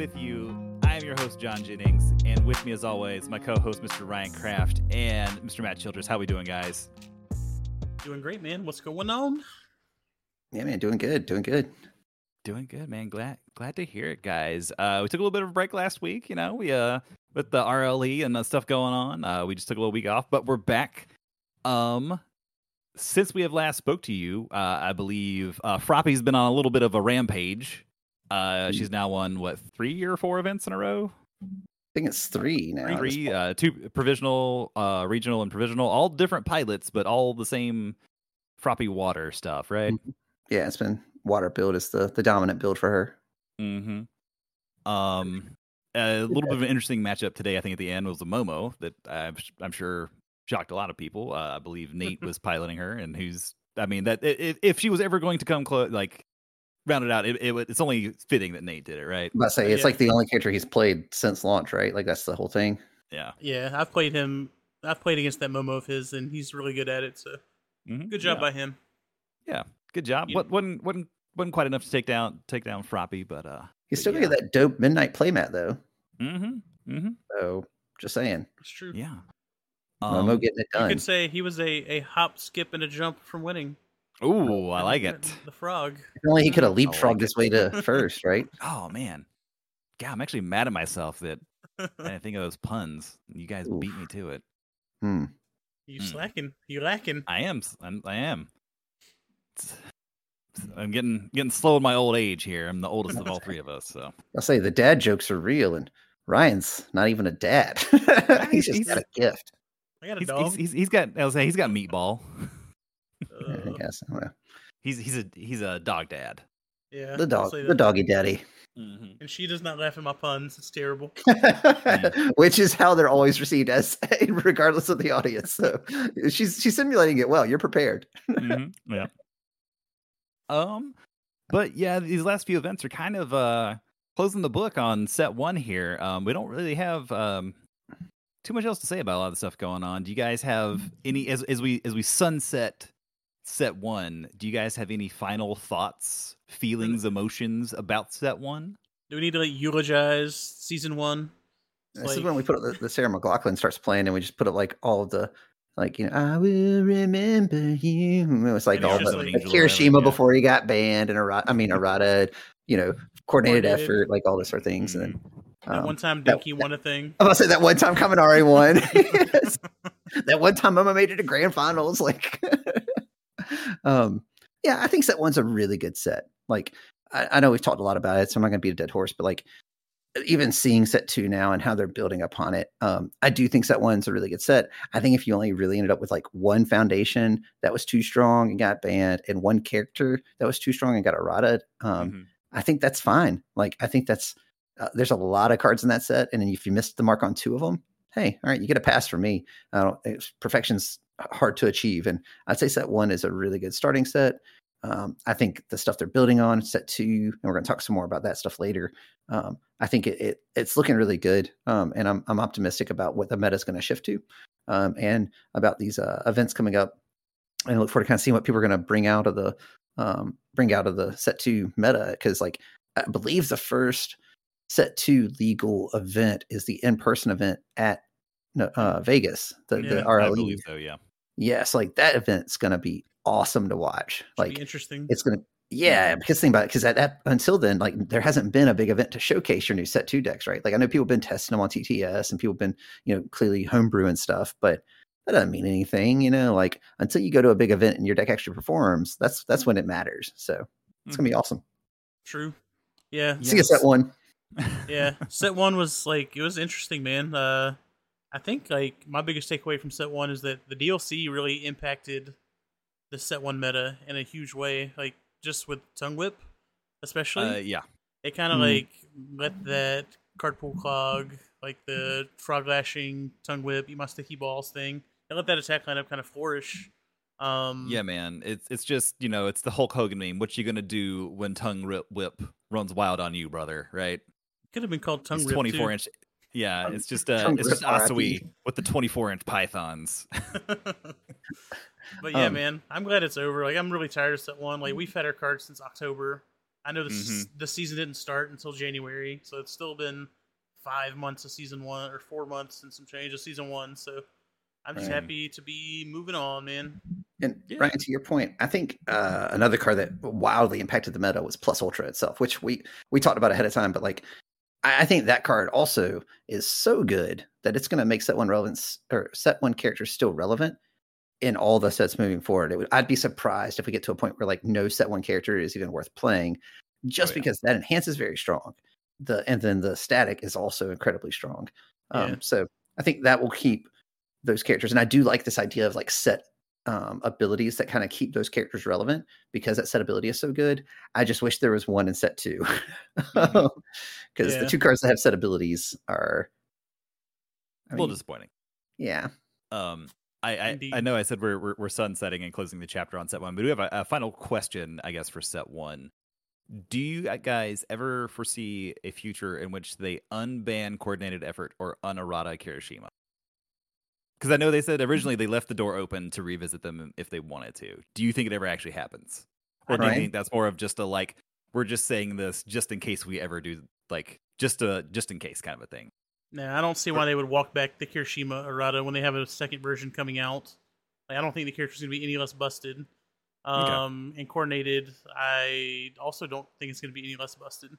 with you. I am your host, John Jennings, and with me, as always, my co-host, Mr. Ryan Kraft, and Mr. Matt Childress. How we doing, guys? Doing great, man. What's going on? Yeah, man, doing good, doing good. Doing good, man. Glad glad to hear it, guys. Uh, we took a little bit of a break last week. You know, we uh with the RLE and the stuff going on. Uh, we just took a little week off, but we're back. Um, since we have last spoke to you, uh, I believe uh, Froppy's been on a little bit of a rampage. Uh, she's now won what three or four events in a row. I think it's three now. Three, uh, two provisional, uh, regional, and provisional, all different pilots, but all the same Froppy water stuff, right? Yeah, it's been water build is the the dominant build for her. Mm-hmm. Um, a little bit of an interesting matchup today. I think at the end was the Momo that I'm, I'm sure shocked a lot of people. Uh, I believe Nate was piloting her, and who's I mean that if she was ever going to come close, like round it out, it, it it's only fitting that Nate did it, right? But say it's Yeah. like the only character he's played since launch, right? Like that's the whole thing. Yeah. Yeah, I've played him. I've played against that Momo of his, and he's really good at it. So Mhm. good job Yeah. by him. Yeah, good job. You- What wasn't wasn't wasn't quite enough to take down take down Froppy, but uh. He's But still gonna yeah. get that dope midnight playmat though. Mm-hmm. Mm-hmm. So just saying, It's true. Yeah. Momo Um, getting it done. You could say he was a, a hop, skip, and a jump from winning. Ooh, I like it. The frog. If only he could have I like leapfrogged his way to first, right? Oh man. God, I'm actually mad at myself that I didn't think of those puns. You guys Oof. beat me to it. Hmm. You Hmm. slacking. You lacking. I am. s- I'm, I am. It's- I'm getting getting slow in my old age here. I'm the oldest of all three of us. So I'll say the dad jokes are real, and Ryan's not even a dad. he's just he's- got a gift. I got a he's, dog. he's, he's, he's got. I was saying he's got meatball. I Uh, guess. I. He's he's a he's a dog dad. yeah. The dog, the doggy daddy. And she does not laugh at my puns. It's terrible. Which is how they're always received as regardless of the audience. So she's she's simulating it well. You're prepared. Mhm, Yeah. Um, but yeah, these last few events are kind of uh closing the book on set one here. Um, we don't really have um too much else to say about a lot of the stuff going on. Do you guys have any as as we as we sunset set one? Do you guys have any final thoughts, feelings, mm-hmm. emotions about set one? Do we need to like eulogize season one? It's This is when we put up the, the Sarah McLachlan starts playing, and we just put up like all of the like you know I will remember you. It was like And all the like- like, Angel or Kirishima yeah. before he got banned, and errata, I mean mm-hmm. errata, you know, coordinated, Coordinated. effort, like all those sort of things. And then mm-hmm. That um, one time that- Dinky won a thing. I'm gonna say that one time Kaminari won. Yes. that one time Mama made it to grand finals. Like, um, yeah, I think set one's a really good set. Like, I, I know we've talked a lot about it, so I'm not gonna beat a dead horse, but like, even seeing set two now and how they're building upon it, um, I do think set one's a really good set. I think if you only really ended up with like one foundation that was too strong and got banned, and one character that was too strong and got errata, um, Mhm. I think that's fine. Like I think that's uh, there's a lot of cards in that set, and then if you missed the mark on two of them, hey, all right, you get a pass from me. I don't. It's, perfection's hard to achieve, and I'd say set one is a really good starting set. Um, I think the stuff they're building on set two, and we're going to talk some more about that stuff later. Um, I think it, it it's looking really good, um, and I'm I'm optimistic about what the meta is going to shift to, um, and about these uh, events coming up. And I look forward to kind of seeing what people are going to bring out of the um, bring out of the set two meta because like I believe the first set two legal event is the in person event at uh, Vegas, the, Yeah, the I RLE. believe so. Yeah. Yes, like that event's gonna be awesome to watch. Should Like be interesting. it's gonna yeah, because think about it, because at that until then, like there hasn't been a big event to showcase your new set two decks, right? Like I know people have been testing them on TTS and people have been, you know, clearly homebrewing stuff, but that doesn't mean anything, you know, like until you go to a big event and your deck actually performs, that's that's when it matters. So it's gonna be awesome. True. Yeah. See us set one. yeah set one was like it was interesting man uh i think like my biggest takeaway from set one is that the dlc really impacted the set one meta in a huge way like just with tongue whip especially Uh, yeah. it kind of Mhm. like let that card pool clog like the frog lashing tongue whip eat my sticky balls thing and let that attack lineup kind of flourish um Yeah, man. It's it's just you know it's the Hulk Hogan meme. What you gonna do when tongue rip whip runs wild on you, brother? Right? could have been called tongue It's rip twenty four too. inch. Yeah, Tongue- it's just uh, it's just rip RIP. Asui with the twenty four inch pythons. but yeah, Um, man, I'm glad it's over. Like, I'm really tired of set one. Like, we've had our cards since October. I know the s Mhm. the season didn't start until January, so it's still been five months of season one or four months and some change of season one. So I'm just Right. happy to be moving on, man. And Yeah. Ryan, to your point, I think uh, another card that wildly impacted the meta was Plus Ultra itself, which we we talked about ahead of time. But like, I, I think that card also is so good that it's going to make set one relevance or set one characters still relevant in all the sets moving forward. It would, I'd be surprised if we get to a point where like no set one character is even worth playing, just Oh, yeah. because that enhances very strong. The and then the static is also incredibly strong. Um, Yeah. So I think that will keep those characters. And I do like this idea of like set um, abilities that kind of keep those characters relevant because that set ability is so good. I just wish there was one in set two because Yeah. the two cards that have set abilities are. I a little mean, disappointing. yeah, Um, I, I, I know I said we're, we're we're sunsetting and closing the chapter on set one, but we have a, a final question, I guess, for set one. Do you guys ever foresee a future in which they unban coordinated effort or unerrata Kirishima? Because I know they said originally they left the door open to revisit them if they wanted to. Do you think it ever actually happens, or do you think that's more of just a like we're just saying this just in case we ever do like just a just in case kind of a thing? Nah, I don't see why they would walk back the Kirishima errata when they have a second version coming out. Like, I don't think the character's gonna be any less busted. Um, and coordinated, I also don't think it's gonna be any less busted.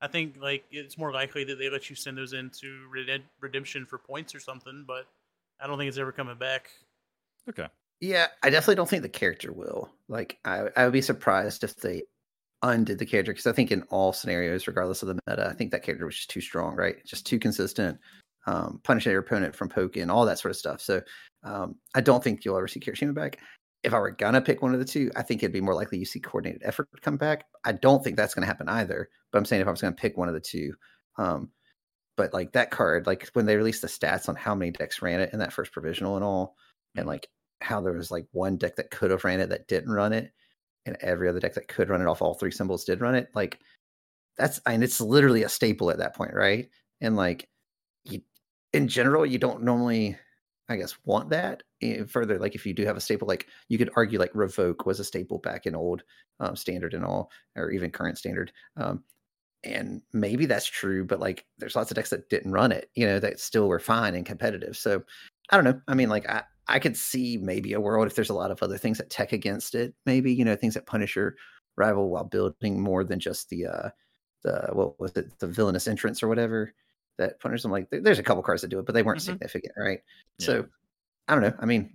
I think like it's more likely that they let you send those into redem- redemption for points or something, but I don't think it's ever coming back. Okay. yeah. I definitely don't think the character will. Like, I I would be surprised if they undid the character because I think in all scenarios, regardless of the meta, I think that character was just too strong, right? Just too consistent. Um, punishing your opponent from poking, all that sort of stuff. So um, I don't think you'll ever see Kirishima back. If I were gonna pick one of the two, I think it'd be more likely you see coordinated effort come back. I don't think that's gonna happen either. But I'm saying if I was gonna pick one of the two, um, but like that card, like when they released the stats on how many decks ran it in that first provisional and all, and Mhm. like how there was like one deck that could have ran it that didn't run it, and every other deck that could run it off all three symbols did run it. Like that's and it's literally a staple at that point, right? And like you in general, you don't normally, I guess, want that eh, further. Like if you do have a staple, like you could argue like revoke was a staple back in old um, standard and all, or even current standard. Um, and maybe that's true, but like there's lots of decks that didn't run it, you know, that still were fine and competitive. So I don't know. I mean, like I, I could see maybe a world if there's a lot of other things that tech against it, maybe, you know, things that punish your rival while building more than just the uh the what was it, the villainous entrance or whatever that punish them. Like there's a couple cards that do it, but they weren't Mhm. significant, right? Yeah. So I don't know. I mean,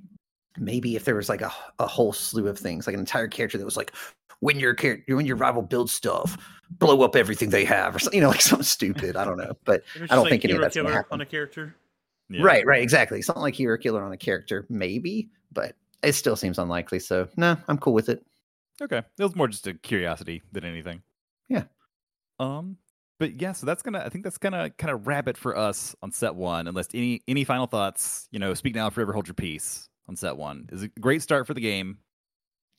maybe if there was like a, a whole slew of things, like an entire character that was like, when your character, when your rival builds stuff, blow up everything they have, or something, you know, like something stupid. I don't know, but I don't like, think any of that's gonna killer happen. on a character. Yeah. right, right, exactly. Something like hero killer on a character, maybe, but it still seems unlikely. So no, I'm cool with it. Okay. It was more just a curiosity than anything. Yeah. Um but yeah, so that's gonna I think that's gonna kind of wrap it for us on set one. Unless any any final thoughts, you know, speak now, forever hold your peace on set one. Is a great start for the game.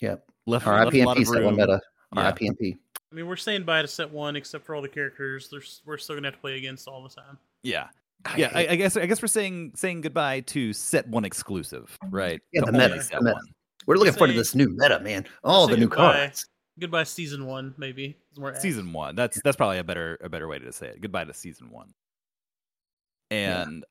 Yep. Left, RIP left a lot of set one room. meta. Yeah. RIP I mean, we're saying bye to set one, except for all the characters. There's we're still gonna have to play against all the time. Yeah. Yeah, I, I guess I guess we're saying saying goodbye to set one exclusive, right? Yeah, To the meta, only the set meta. one. We're looking forward to this new meta, man. All the new goodbye. cards. Goodbye, season one, maybe. season one. That's that's probably a better a better way to say it. Goodbye to season one. And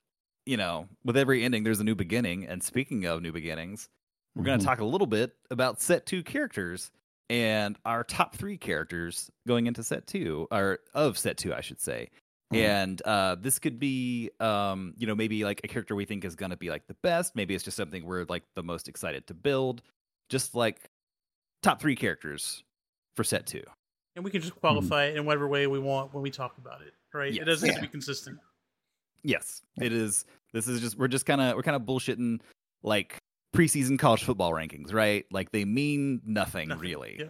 you know, with every ending, there's a new beginning. And speaking of new beginnings, we're going Mhm. to talk a little bit about set two characters and our top three characters going into set two, or of set two, I should say. Mhm. And uh, this could be, um, you know, maybe like a character we think is going to be like the best. Maybe it's just something we're like the most excited to build. Just like top three characters for set two. and we can just qualify it in whatever way we want when we talk about it. Right? Yes. It doesn't have to be consistent. Yes, it is. This is just we're just kind of we're kind of bullshitting like preseason college football rankings, right? Like they mean nothing, Nothing. really, Yeah.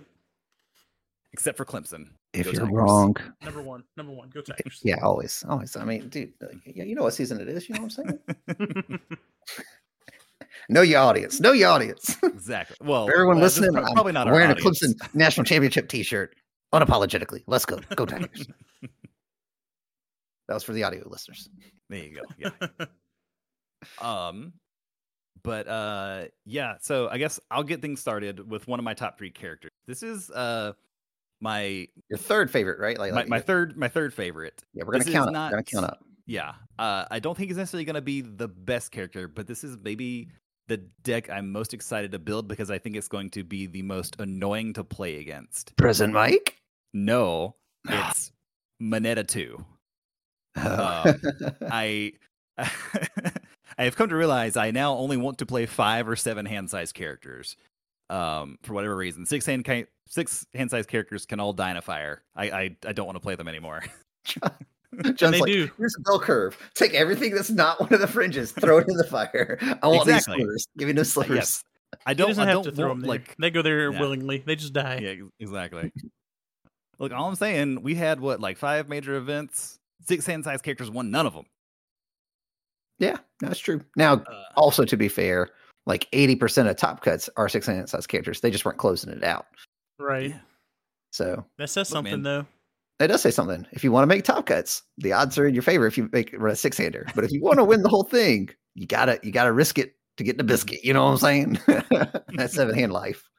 except for Clemson. If Go you're Tigers. wrong, Number one. Number one. Go Tigers. yeah, always, always. I mean, dude, uh, yeah, you know what season it is. You know what I'm saying? know your audience. Know your audience. exactly. Well, For everyone uh, this is listening, pro- I'm probably not wearing a. Clemson national championship T-shirt, unapologetically. Let's go, go Tigers. That was for the audio listeners. There you go. Yeah. um, but uh, yeah. So I guess I'll get things started with one of my top three characters. This is uh my your third favorite, right? Like, my, like, my third my third favorite. Yeah, we're gonna this count. Up. Not, we're gonna count up. Yeah. Uh, I don't think he's necessarily gonna be the best character, but this is maybe the deck I'm most excited to build because I think it's going to be the most annoying to play against. Present Mic? No, it's Mineta 2. Um, I I have come to realize I now only want to play five or seven hand size characters. Um, for whatever reason, six hand ca- six hand size characters can all die in a fire. I I, I don't want to play them anymore. They like, do. here's a bell curve. Take everything that's not one of the fringes, throw it in the fire. I want exactly. these slivers. Give me no slivers. Yes. I don't, I don't have to throw them. There. Like they go there yeah. willingly. They just die. Yeah, exactly. Look, all I'm saying, we had what like five major events six hand size characters, won none of them. Yeah, that's true. Now, Uh, also to be fair, like 80% of top cuts are six hand size characters. They just weren't closing it out. Right. Yeah. So That says something man. though. it does say something. If you want to make top cuts, the odds are in your favor if you make run a six hander. But if you want to win the whole thing, you gotta you gotta risk it to get the biscuit. You know what I'm saying? That's seven hand life.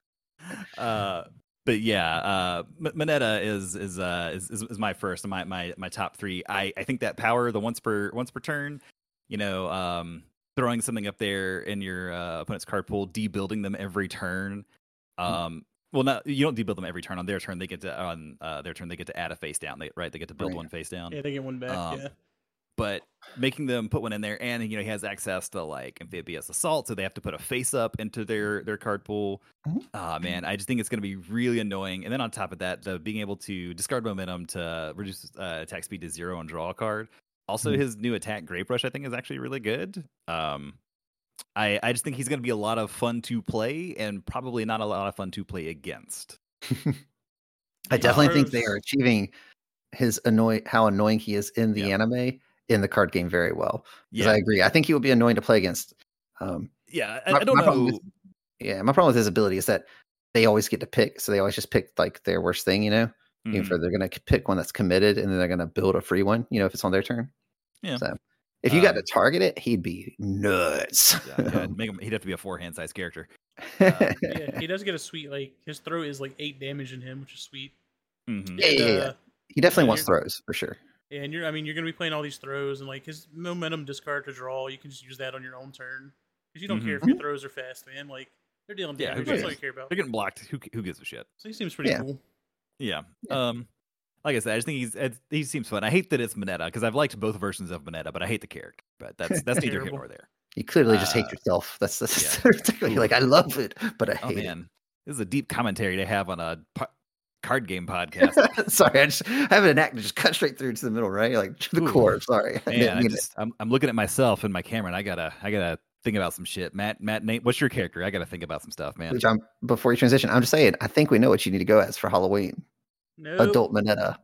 uh but yeah uh M- Mineta is is uh is, is is my first my my my top three i i think that power the once per once per turn you know um throwing something up there in your uh, opponent's card pool debuilding them every turn um well not you don't debuild them every turn on their turn they get to on uh their turn they get to add a face down they right they get to build Right. one face down Yeah, they get one back. Um, yeah. But making them put one in there and you know he has access to like amphibious assault so they have to put a face up into their their card pool Mhm. ah man i just think it's going to be really annoying and then on top of that the being able to discard momentum to reduce uh, attack speed to zero and draw a card also Mhm. his new attack grape rush i think is actually really good um i i just think he's going to be a lot of fun to play and probably not a lot of fun to play against I definitely think they are achieving his annoy how annoying he is in the Yeah. anime in the card game very well. yeah I agree. I think he would be annoying to play against. Um, yeah i, my- I don't know with- yeah, my problem with his ability is that they always get to pick, so they always just pick like their worst thing, you know. Even Mhm. for they're gonna pick one that's committed, and then they're gonna build a free one, you know, if it's on their turn. Yeah. So if you got Um, to target it, he'd be nuts. yeah, yeah, make him he'd have to be a four hand size character Yeah, he does get a sweet like his throw is like eight damage in him, which is sweet. Mhm. Yeah, yeah, yeah. uh, he definitely Yeah, wants throws for sure. Yeah, and you're I mean you're gonna be playing all these throws and like his momentum discard to draw, you can just use that on your own turn. Because you don't care if your throws are fast, man. Like they're dealing damage. Yeah, who damage. That's all cares? you care about. they're getting blocked who who gives a shit So he seems pretty Yeah. cool. Yeah. Yeah. Um, like I said, I just think he's he seems fun. I hate that it's Mineta because I've liked both versions of Mineta, but I hate the character. But that's that's neither here nor there. You clearly just hate Uh, yourself. That's that's yeah. particularly like I love it, but I Oh hate man, this is a deep commentary to have on a po- card game podcast. sorry, I just I have an act to just cut straight through to the middle, right? Like to the Ooh. core. Sorry, I Man, didn't I mean it. just I'm I'm looking at myself and my camera, and I gotta I gotta think about some shit. Matt Matt Nate, what's your character? I gotta think about some stuff, man. John, before you transition, I'm just saying, I think we know what you need to go as for Halloween. No, Adult Mineta.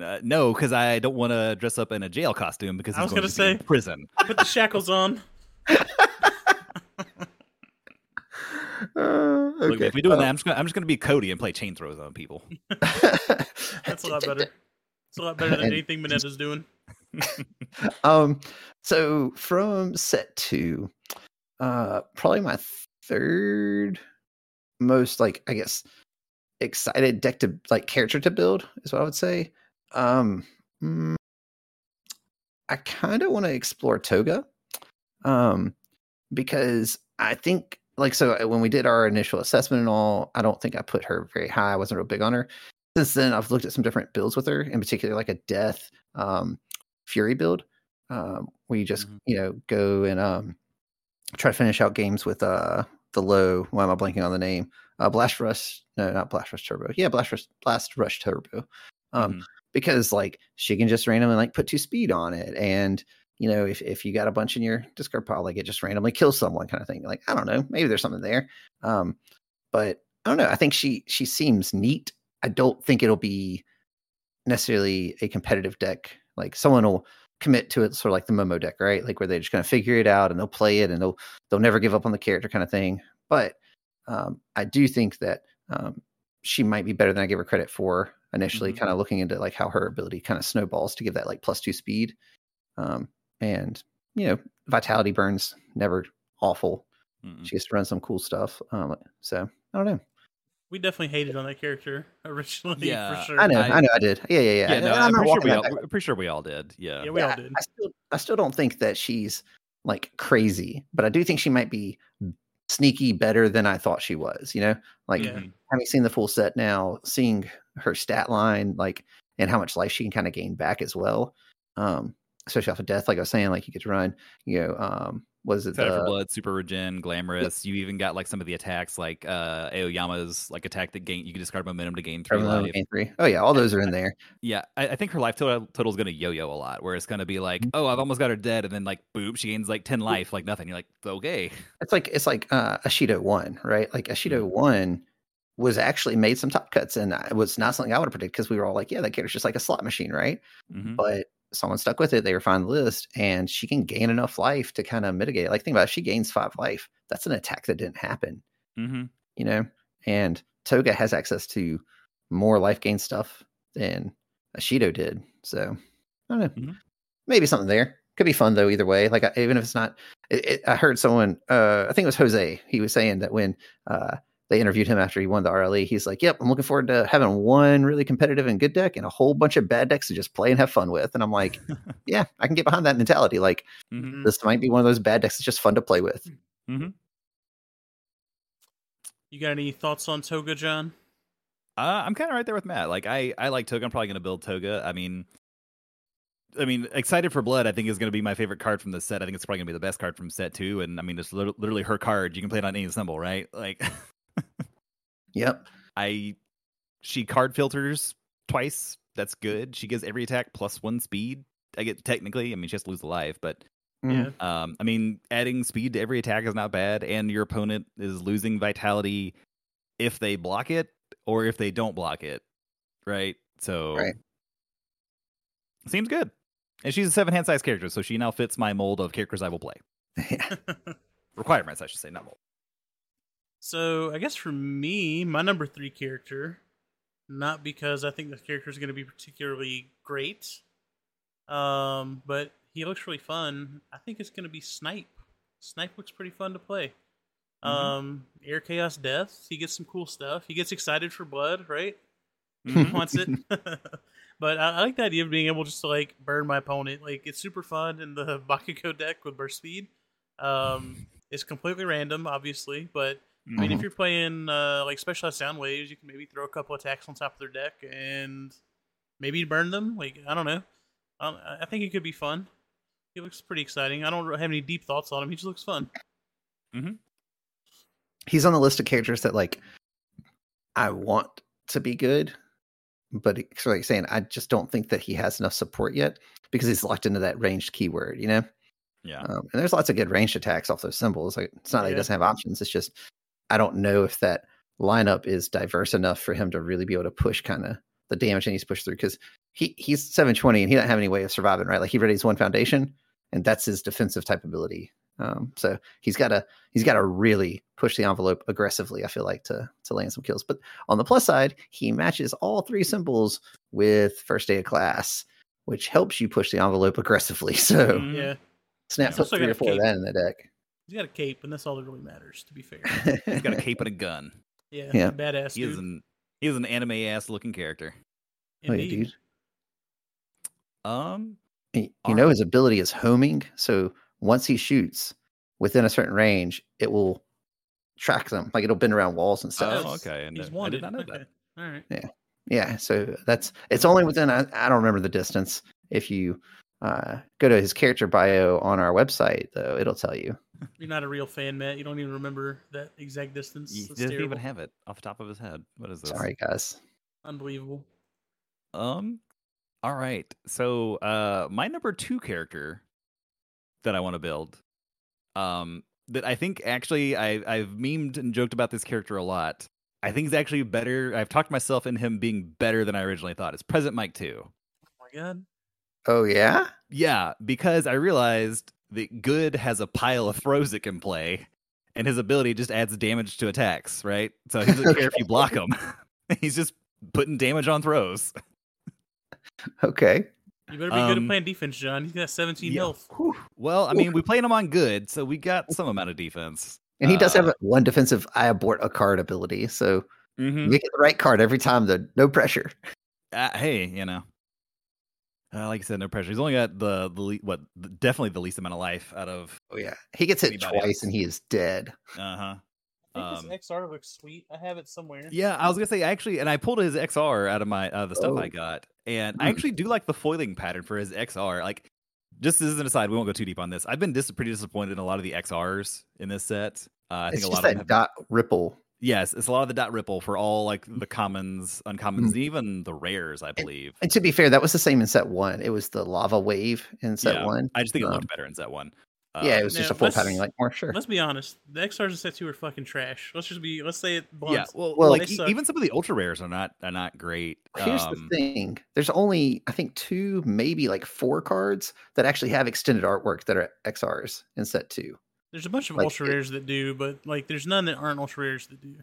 Uh, no, because I don't want to dress up in a jail costume because I was going gonna to be in say- prison. put the shackles on. Uh, Look, if we do that, I'm just gonna I'm just gonna be Cody and play chain throws on people. That's a lot better. It's a lot better than And- anything Mineta's doing. um, so from set two, uh, probably my third most like I guess excited deck to like character to build is what I would say. Um, mm, I kind of want to explore Toga, um, because I think like so uh, when we did our initial assessment and all, I don't think I put her very high. I wasn't real big on her. Since then, I've looked at some different builds with her, in particular like a death um, fury build, um, where you just Mhm. you know go and um, try to finish out games with uh the low. Why am I blanking on the name? Uh, Blast Rush. No, not Blast Rush Turbo. Yeah, Blast Rush. Blast Rush Turbo. Um, Mhm. because like she can just randomly like put two speed on it and you know if, if you got a bunch in your discard pile like it just randomly kills someone kind of thing like i don't know maybe there's something there um but i don't know i think she she seems neat i don't think it'll be necessarily a competitive deck like someone will commit to it sort of like the momo deck right like where they're just going to figure it out and they'll play it and they'll they'll never give up on the character kind of thing but um i do think that um she might be better than i give her credit for initially Mhm. kind of looking into like how her ability kind of snowballs to give that like plus two speed um and you know vitality burns never awful Mhm. she gets to run some cool stuff um so i don't know We definitely hated on that character originally, Yeah, for sure. I know, I- I, know, I did. Yeah, yeah, yeah. Yeah, no, And I'm, not pretty sure we all, back. we're pretty sure we all did. Yeah. Yeah, we Yeah, all did. I still, I still don't think that she's like crazy, but I do think she might be sneaky better than I thought she was. You know, like Yeah. having seen the full set now, seeing her stat line, like and how much life she can kind of gain back as well. Um, especially off of death, like I was saying, like you get to run, you know, um, was it Set for blood, super regen, glamorous. You even got like some of the attacks, like uh Aoyama's like attack that gain you can discard momentum to gain three Terminal life. Gain three? Oh yeah, all those are in there. Yeah, I, I think her life total total is gonna yo-yo a lot, where it's gonna be like, Mhm. oh, I've almost got her dead, and then like, boop, she gains like ten life, like nothing. You're like, okay, It's like it's like uh Ashido one, right? Like Ashido Mm-hmm. one was actually made some top cuts, and it was not something I would have predicted because we were all like, yeah, that character's just like a slot machine, right? Mhm. But someone stuck with it. They refined the list, and she can gain enough life to kind of mitigate. it. Like think about it, she gains five life. That's an attack that didn't happen, Mhm. you know. And Toga has access to more life gain stuff than Ashido did. So I don't know. Mhm. Maybe something there. Could be fun though. Either way, like I- even if it's not, it, it, I heard someone. Uh, I think it was Jose. He was saying that when uh, they interviewed him after he won the RLE, he's like, "Yep, I'm looking forward to having one really competitive and good deck and a whole bunch of bad decks to just play and have fun with." And I'm like, "Yeah, I can get behind that mentality. Like Mhm. this might be one of those bad decks that's just fun to play with." You got any thoughts on Toga, John? Uh, I'm kind of right there with Matt. Like, I I like Toga. I'm probably gonna build Toga. I mean, I mean, excited for blood. I think is gonna be my favorite card from the set. I think it's probably gonna be the best card from set two. And I mean, it's literally her card. You can play it on any symbol, right? Like, Yep. I she card filters twice. That's good. She gives every attack plus one speed. I get technically. I mean, she has to lose a life, but yeah. um, I mean, adding speed to every attack is not bad, and your opponent is losing vitality if they block it or if they don't block it, right? So, Right. seems good. And she's a seven hand size character, so she now fits my mold of characters I will play. Yeah. Requirements, I should say, not mold. So I guess for me, my number three character, not because I think the character is going to be particularly great, um, but he looks really fun. I think it's going to be Snipe. Snipe looks pretty fun to play. Mhm. Um, Air Chaos Death. He gets some cool stuff. He gets excited for blood, right? Mhm. He wants it. but I, I like the idea of being able just to like burn my opponent. Like it's super fun in the Bakugo deck with burst speed. Um, it's completely random, obviously, but I mean, if Mhm. you're playing uh, like specialized sound waves, you can maybe throw a couple attacks on top of their deck and maybe burn them. Like I don't know. Um, I I think it could be fun. He looks pretty exciting. I don't have any deep thoughts on him. He just looks fun. He's on the list of characters that like I want to be good, but it's like saying I just don't think that he has enough support yet because he's locked into that ranged keyword, you know. Yeah. Um, and there's lots of good ranged attacks off those symbols. Like it's not that he doesn't have options. It's just I don't know if that lineup is diverse enough for him to really be able to push kind of the damage he needs to push through because he he's 720 and he doesn't have any way of surviving, right? Like he readies one foundation and that's his defensive type ability. Um, so he's got to he's got to really push the envelope aggressively. I feel like to to land some kills. But on the plus side, he matches all three symbols with first day of class, which helps you push the envelope aggressively. So Mhm. Yeah, snap He's put three or four of that in the deck. He's got a cape, and that's all that really matters. To be fair, He's got a cape and a gun. yeah, Yeah. badass. He is an he is an anime ass looking character. Oh, yeah, dude. Um, Y- You All know his ability is homing, so once he shoots within a certain range, it will track them. Like it'll bend around walls and stuff. Oh, okay. And He's I did wanted. not know that. All right. Yeah, Yeah. so that's it's only within I, I don't remember the distance. If you uh, go to his character bio on our website, though, it'll tell you. You're not a real fan, Matt. You don't even remember that exact distance. He That's doesn't even have it off the top of his head. What is this? Sorry, guys. Unbelievable. Um. All right. So, uh, my number two character that I want to build, um, that I think actually I I've memed and joked about this character a lot. I think he's actually better. I've talked myself in him being better than I originally thought. It's Present Mic two. Oh my god. Oh yeah, Yeah, because I realized that Good has a pile of throws it can play, and his ability just adds damage to attacks. Right. So he doesn't care if you block him. he's just putting damage on throws. okay. You better be good Um, at playing defense, John. He's got 17 yeah. health. Well, I mean, we played him on good, so we got some amount of defense. And he does Uh, have one defensive I abort a card ability, so Mhm. You get the right card every time, though. No pressure. Uh, hey, you know, uh, like I said, no pressure. He's only got the the le- what the, definitely the least amount of life out of. Oh yeah, he gets hit twice else? and he is dead. Uh huh. I think Um, this XR looks sweet. I have it somewhere. Yeah, I was gonna say actually, and I pulled his XR out of my uh, the stuff I Oh. got, and I Hmm. actually do like the foiling pattern for his XR. Like, just as an aside, we won't go too deep on this. I've been dis- pretty disappointed in a lot of the XRs in this set. Uh, I it's think a just lot that of them have dot ripple. Yes, it's a lot of the dot ripple for all like Mm. the commons, uncommons, and even the rares, I believe. And to be fair, that was the same in set one. It was the lava wave in set Yeah, one. I just think it Um, looked better in set one. Uh, yeah, it was just a full pattern. You're like, more sure. Let's be honest. The XRs in set two are fucking trash. Let's just be. Let's say it blunt. yeah. Well, Well, like e- even some of the ultra rares are not are not great. Here's Um, the thing: there's only I think two, maybe like four cards that actually have extended artwork that are XRs in set two. There's a bunch of Like, ultra it- rares that do, but like there's none that aren't ultra rares that do.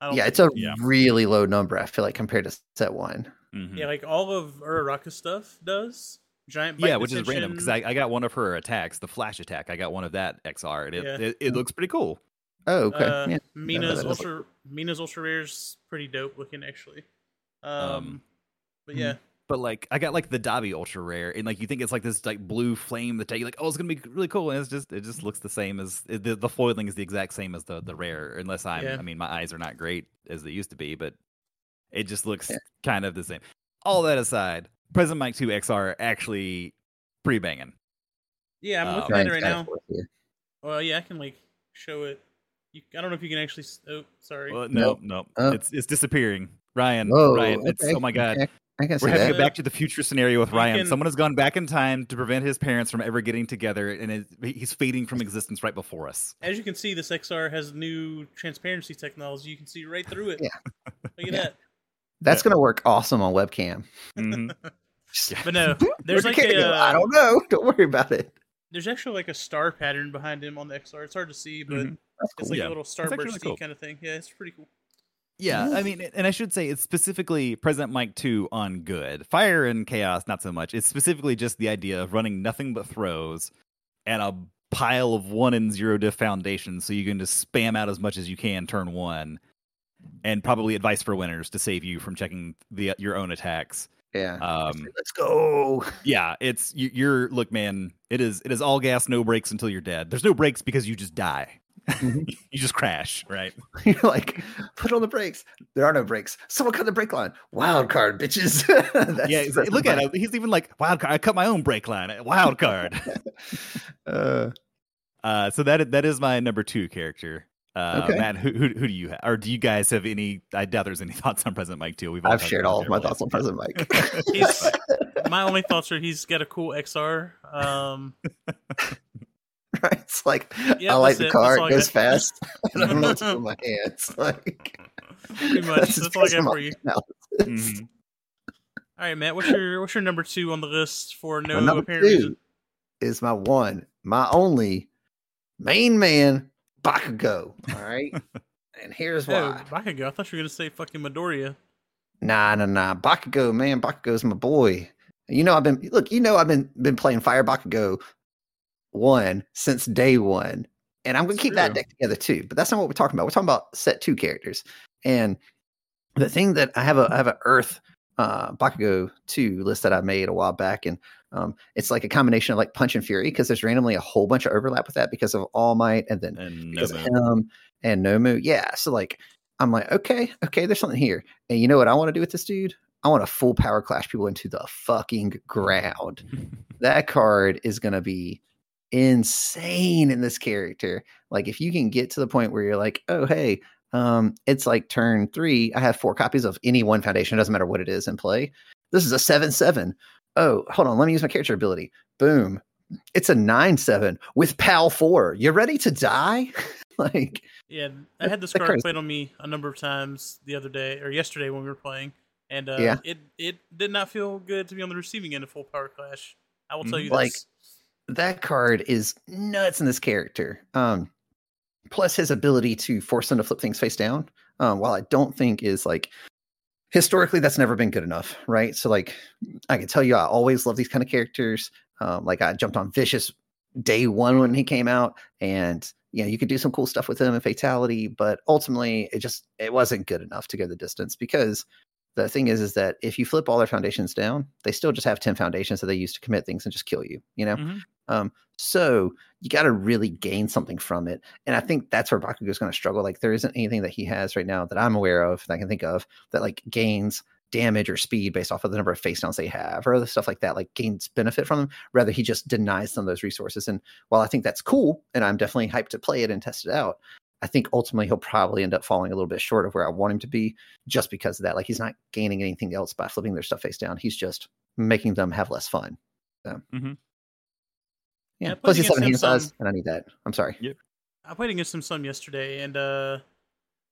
I Yeah, it's a Yeah. really low number. I feel like compared to set one. mhm. yeah, like all of Uraraka stuff does. Giant Yeah, Bite which is random because I, I got one of her attacks, the flash attack. I got one of that XR, and it Yeah. it, it looks pretty cool. Oh, okay. Uh, yeah. Mina's that does look- ultra Mina's ultra rares pretty dope looking actually. Um, Um, but yeah, But like, I got like the Dabi ultra rare, and like you think it's like this like blue flame that you're like, oh, it's gonna be really cool, and it's just it just looks the same as it, the the foiling is the exact same as the the rare, unless I'm Yeah. I mean my eyes are not great as they used to be, but it just looks Yeah. kind of the same. All that aside, Present Mic Two XR actually pretty banging. yeah, I'm Uh, looking at it right now. for us here. Well, yeah, I can like show it. You, I don't know if you can actually. Oh, sorry. Well, no, no, Oh. it's it's disappearing. Ryan, Whoa, Ryan, it's oh my god. Okay. I can We're see having that. a back to the future scenario with Ryan. can- Someone has gone back in time to prevent his parents from ever getting together, and is, he's fading from existence right before us. As you can see, this XR has new transparency technology. You can see right through it. Yeah. Look at Yeah. that. That's gonna work awesome on webcam. Mhm. But no, there's like the a. go? I don't know. Don't worry about it. There's actually like a star pattern behind him on the XR. It's hard to see, but Mhm. That's it's like Yeah. a little actually really starbursty cool. kind of thing. Yeah, it's pretty cool. Yeah, I mean, and I should say it's specifically Present Mic 2 on good. Fire and Chaos, not so much. It's specifically just the idea of running nothing but throws and a pile of one and zero diff foundations so you can just spam out as much as you can turn one and probably advice for winners to save you from checking the your own attacks. yeah. Um, Let's go. yeah, it's you, you're look, man. It is it is all gas, no brakes until you're dead. There's no brakes because you just die. Mhm. you just crash, right? You're like, put on the brakes. There are no brakes. Someone cut the brake line. Wild card, bitches. That's yeah, that's look at fine. it. He's even like wild card. I cut my own brake line. Wild card. Uh, uh, so that that is my number two character. Uh, Okay. Matt, who, who who do you have, or do you guys have any? I doubt there's any thoughts on Present Mic too. We've all I've shared all of my earlier. thoughts on Present Mic. He's, my only thoughts are he's got a cool XR. Um, right? It's like I like the it. car. It goes fast. I don't know what to with my hands. Like pretty much. That's all I got for you. Mhm. All right, Matt. What's your what's your number two on the list for no My number apparent two reason? is my one, my only main man, Bakugo. All right. and here's Oh, why. Bakugo. I thought you were gonna say fucking Midoriya. Nah, nah, nah. Bakugo, man, Bakugo's my boy. You know, I've been look. You know, I've been been playing Fire Bakugo one since day one, and I'm gonna It's keep that deck together too. But that's not what we're talking about. We're talking about set two characters, and the thing that I have a I have a Earth uh Bakugo two list that I made a while back, and um, it's like a combination of like Punch and Fury because there's randomly a whole bunch of overlap with that because of All Might, and then And because no of him and Nomu. Yeah. So like I'm like, okay, okay, there's something here. And you know what I want to do with this dude? I want to full power clash people into the fucking ground. That card is gonna be insane in this character. Like if you can get to the point where you're like, oh hey, um, it's like turn three. I have four copies of any one foundation, it doesn't matter what it is in play. This is a seven seven. Oh, hold on, let me use my character ability. Boom. It's a nine seven with PAL four. You ready to die? like Yeah, I had this card played on me a number of times the other day or yesterday when we were playing, and uh, Yeah. it it did not feel good to be on the receiving end of full power clash. I will tell Mhm. you Like, this. That card is nuts in this character. Um, plus his ability to force them to flip things face down. Um, while I don't think is like historically that's never been good enough, right? So like I can tell you, I always love these kind of characters. Um, like I jumped on Vicious day one when he came out, and you know, you could do some cool stuff with him in fatality, but ultimately it just it wasn't good enough to go the distance because the thing is is that if you flip all their foundations down, they still just have 10 foundations that they use to commit things and just kill you, you know? Mhm. Um, so you got to really gain something from it. And I think that's where Bakugo is going to struggle. Like there isn't anything that he has right now that I'm aware of that I can think of that like gains damage or speed based off of the number of face downs they have or other stuff like that, like gains benefit from them. Rather, he just denies some of those resources. And while I think that's cool and I'm definitely hyped to play it and test it out, I think ultimately he'll probably end up falling a little bit short of where I want him to be just because of that. Like he's not gaining anything else by flipping their stuff face down. He's just making them have less fun. So, Mhm. yeah. Yeah, Plus he's seven hand against size, and I need that. I'm sorry. Yep. I played against him some yesterday, and uh,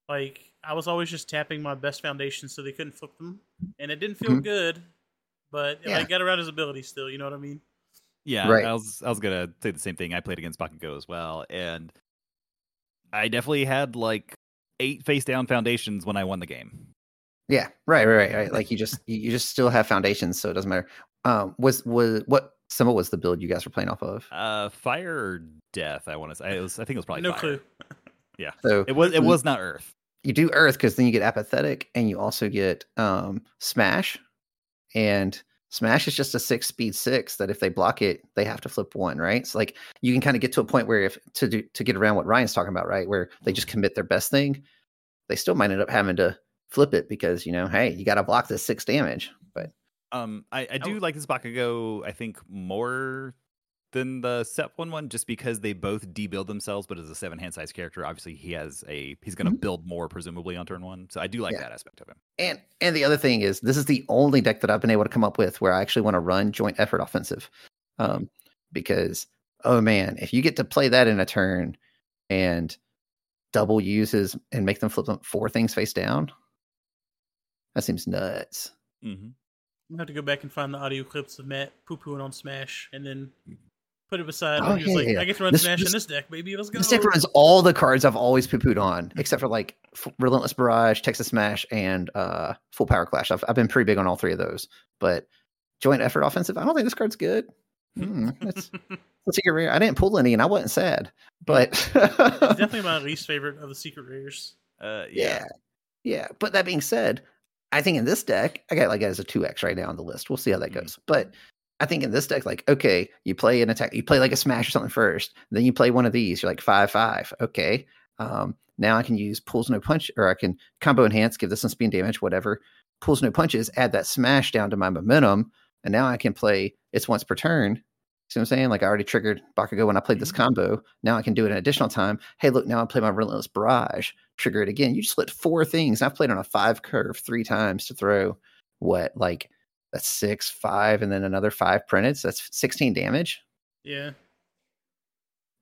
like I was always just tapping my best foundations so they couldn't flip them, and it didn't feel Mhm. good, but Yeah. I got around his ability still. You know what I mean? Yeah, Right. I was I was gonna say the same thing. I played against Bakugo as well, and I definitely had like eight face down foundations when I won the game. Yeah, right, right, right, right. Like you just you you just still have foundations, so it doesn't matter. Um, was was what symbol was the build you guys were playing off of? Uh, fire or death? I want to say. It was, I think it was probably no fire. clue. Yeah. So It was. It was not Earth. you do Earth because then you get apathetic, and you also get um Smash, and Smash is just a six speed six that if they block it, they have to flip one, right? So like you can kind of get to a point where if to do to get around what Ryan's talking about, right, where they just commit their best thing, they still might end up having to flip it because you know, hey, you got to block this six damage, but Um, I, I do Oh. like this Bakugo. I think more than the Set One one, just because they both debuild themselves. But as a seven hand size character, obviously he has a he's going to Mhm. build more presumably on turn one. So I do like Yeah. that aspect of him. And and the other thing is this is the only deck that I've been able to come up with where I actually want to run joint effort offensive. Um because oh man, if you get to play that in a turn and double uses and make them flip them four things face down, that seems nuts. Mm-hmm. I'm gonna have to go back and find the audio clips of Matt poo pooing on Smash, and then put it beside. Oh, was yeah, like, yeah. "I get to run This- Smash this- in this deck, baby. Let's go." This deck runs all the cards I've always poo pooed on, except for like Relentless Barrage, Texas Smash, and uh, Full Power Clash. I've, I've been pretty big on all three of those. But joint effort offensive, I don't think this card's good. That's, that's secret rare. I didn't pull any, and I wasn't sad. But definitely my least favorite of the secret rares. Uh, yeah, yeah. But that being said, I think in this deck, I got like as a two X right now on the list. We'll see how that Mhm. goes. But I think in this deck, like, okay, you play an attack, you play like a smash or something first, then you play one of these. You're like five five. Okay, um, now I can use pulls no punch, or I can combo enhance, give this some speed damage, whatever. Pulls no punches, add that smash down to my momentum, and now I can play it's once per turn. See what I'm saying? Like I already triggered Bakugo when I played this combo. Now I can do it an additional time. Hey, look, now I play my Relentless Barrage, trigger it again. You just lit four things. I've played on a five curve three times to throw what, like that's six, five, and then another five printed. So that's 16 damage. Yeah,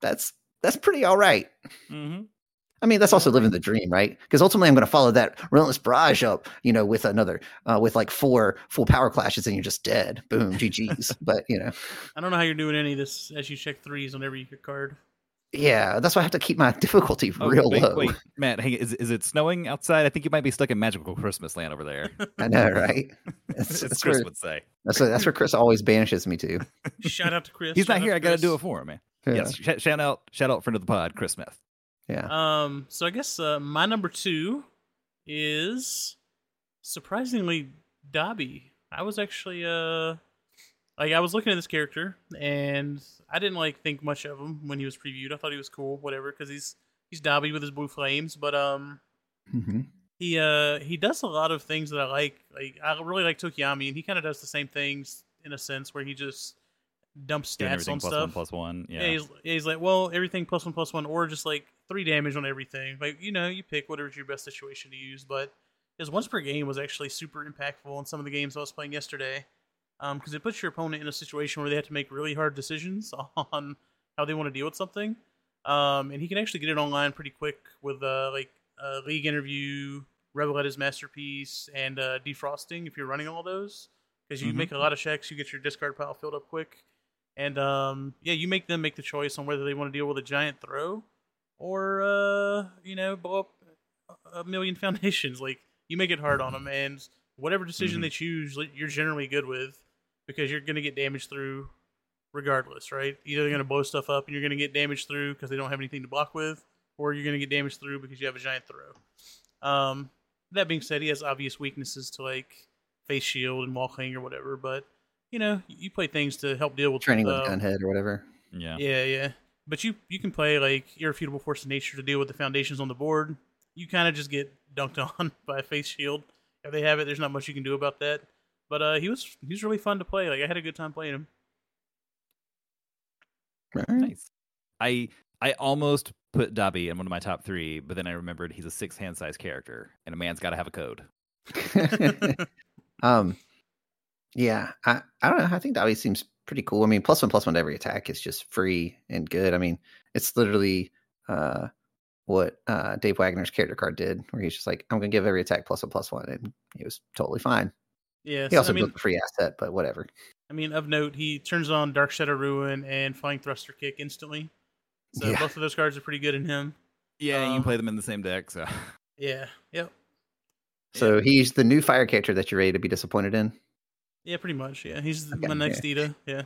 That's that's pretty all right. hmm I mean, that's also living the dream, right? Because ultimately, I'm going to follow that relentless barrage up, you know, with another, uh, with like four full power clashes, and you're just dead. Boom, GG's. but you know, I don't know how you're doing any of this as you check threes on every card. Yeah, that's why I have to keep my difficulty Oh, real wait, low. wait, Matt, hang, is is it snowing outside? I think you might be stuck in magical Christmas land over there. I know, right? That's, As that's, Chris where, would say. that's, that's where Chris always banishes me to. Shout out to Chris. He's shout not here. I got to do it for him, man. Yeah. Yes, sh- shout out, shout out, friend of the pod, Chris Smith. yeah. Um, so I guess uh, my number two is surprisingly Dabi. I was actually uh like I was looking at this character and I didn't like think much of him when he was previewed. I thought he was cool, whatever, because he's he's Dabi with his blue flames. But um, hmm he uh he does a lot of things that I like. Like I really like Tokoyami, and he kind of does the same things in a sense where he just dumps stats on plus stuff. one plus one. Yeah, Yeah. he's, yeah, he's like, well, everything plus one plus one, or just like three damage on everything. Like, you know, you pick whatever's your best situation to use. But his once per game was actually super impactful in some of the games I was playing yesterday, because it puts your opponent in a situation where they have to make really hard decisions on how they want to deal with something. Um, and he can actually get it online pretty quick with uh, like uh, league interview, Rebel at his masterpiece, and uh, defrosting. If you're running all those, because you Mhm. make a lot of checks, you get your discard pile filled up quick. And um, yeah, you make them make the choice on whether they want to deal with a giant throw or uh, you know blow up a million foundations. Like you make it hard on them, and whatever decision Mhm. they choose, you're generally good with because you're gonna get damage through regardless, right? Either they're going to blow stuff up and you're going to get damage through because they don't have anything to block with, or you're going to get damage through because you have a giant throw. Um, that being said, he has obvious weaknesses to like face shield and wall cling or whatever, but you know, you play things to help deal with Training with uh, gunhead or whatever. Yeah. Yeah, yeah. But you you can play like irrefutable force of nature to deal with the foundations on the board. You kind of just get dunked on by a face shield. If they have it, there's not much you can do about that. But uh, he was he was really fun to play. Like I had a good time playing him. Right. Nice. I I almost put Dabi in one of my top three, but then I remembered he's a six hand size character, and a man's got to have a code. um, yeah, I, I don't know. I think Dabi seems pretty cool. I mean, plus one plus one to every attack is just free and good. I mean, it's literally uh, what uh, Dave Wagner's character card did, where he's just like, I'm going to give every attack plus one plus one, and he was totally fine. Yeah, He also I mean, built a free asset, but whatever. I mean, of note, he turns on Dark Shadow Ruin and Flying Thruster Kick instantly. So Yeah. both of those cards are pretty good in him. Yeah, you Um, can play them in the same deck. So Yeah, yep, So he's the new fire character that you're ready to be disappointed in. yeah, pretty much. Yeah, he's Okay, my next Ida. Yeah,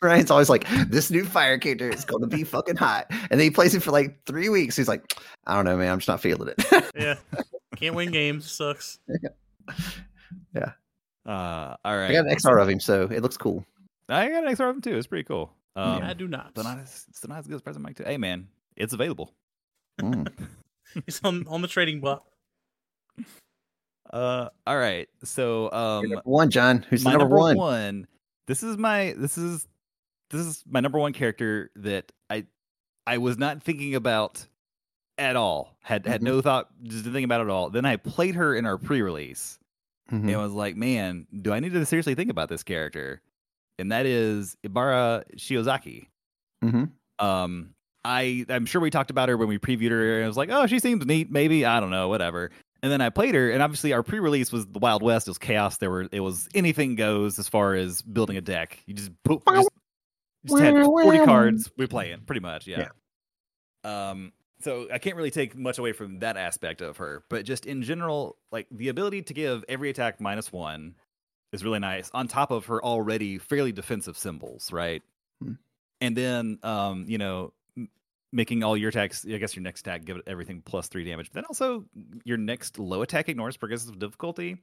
Right? It's always like this new fire character is going to be fucking hot, and then he plays it for like three weeks. He's like, I don't know, man, I'm just not feeling it. yeah. Can't win games. Sucks. uh, all right. I got an XR of him, so it looks cool. I got an XR of him too. It's pretty cool. Um, I do not. Still not as still not as good as Present Mic too. Hey man, it's available. Mm. He's on on the trading block. Uh, all right. So um, number one, John. Who's my number, one? This is my this is this is my number one character that I I was not thinking about at all. Had had Mhm. no thought just didn't think about it at all. Then I played her in our pre-release Mhm. and was like, man, do I need to seriously think about this character? And that is Ibara Shiozaki. Mhm. Um, I I'm sure we talked about her when we previewed her. And I was like, oh, she seems neat. Maybe I don't know, whatever. And then I played her, and obviously our pre-release was the Wild West. It was chaos. There were it was anything goes as far as building a deck. You just put just, just had forty cards. We're playing pretty much, yeah. Um, so I can't really take much away from that aspect of her, but just in general, like the ability to give every attack minus one is really nice. On top of her already fairly defensive symbols, right? Hmm. And then, um, you know, making all your attacks. I guess your next attack give it everything plus three damage. But then also your next low attack ignores progressive difficulty.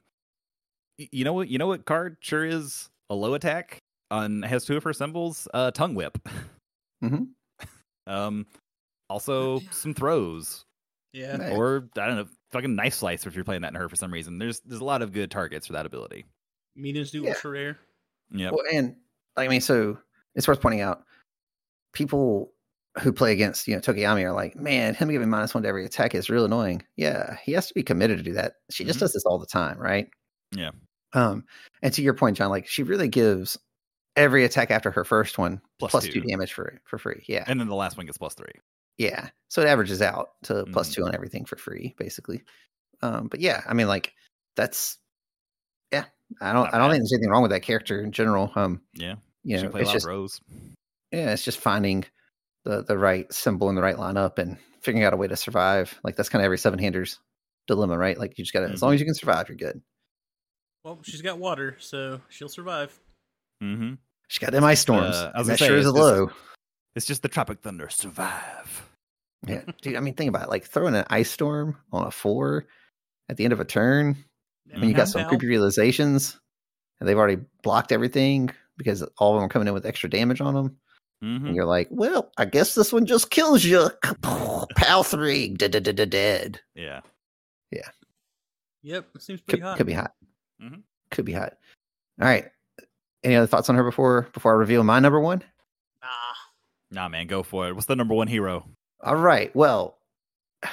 Y- You know what? You know what card sure is a low attack on has two of her symbols. Uh, tongue whip. Mhm. Um, also some throws Yeah. Nice. or I don't know, fucking knife slice if you're playing that in her for some reason. There's there's a lot of good targets for that ability. Mediums do Yeah. ultra rare. Yeah, Well, and I mean, so it's worth pointing out people who play against you know Tokoyami are like, man, him giving minus one to every attack is real annoying. Yeah, he has to be committed to do that. She just Mhm. does this all the time, right? Yeah. Um, and to your point, John, like she really gives every attack after her first one Plus plus two. two damage for for free. Yeah, and then the last one gets plus three. Yeah. So it averages out to plus Mhm. two on everything for free, basically. Um, but yeah, I mean, like that's yeah. I don't Not I don't bad. think there's anything wrong with that character in general. Um, Yeah, you she know, play it's just of yeah, it's just finding the the right symbol in the right lineup and figuring out a way to survive. Like that's kind of every seven handers dilemma, right? Like you just gotta as long as you can survive, you're good. Well, she's got water, so she'll survive. Mm-hmm. She got them ice storms. Uh, I was that say, sure is a it's just- low. It's just the Tropic Thunder survive. Yeah, dude. I mean, think about it. Like throwing an ice storm on a four at the end of a turn. I mean, you got some creepy realizations, and they've already blocked everything because all of them are coming in with extra damage on them. Mm-hmm. And you're like, well, I guess this one just kills you. Pal three, dead, dead, dead, dead. Yeah, Yep, it seems Could, hot. could be hot. Mhm. Could be hot. All right. Any other thoughts on her before before I reveal my number one? Nah. nah, man, go for it. What's the number one hero? All right. Well,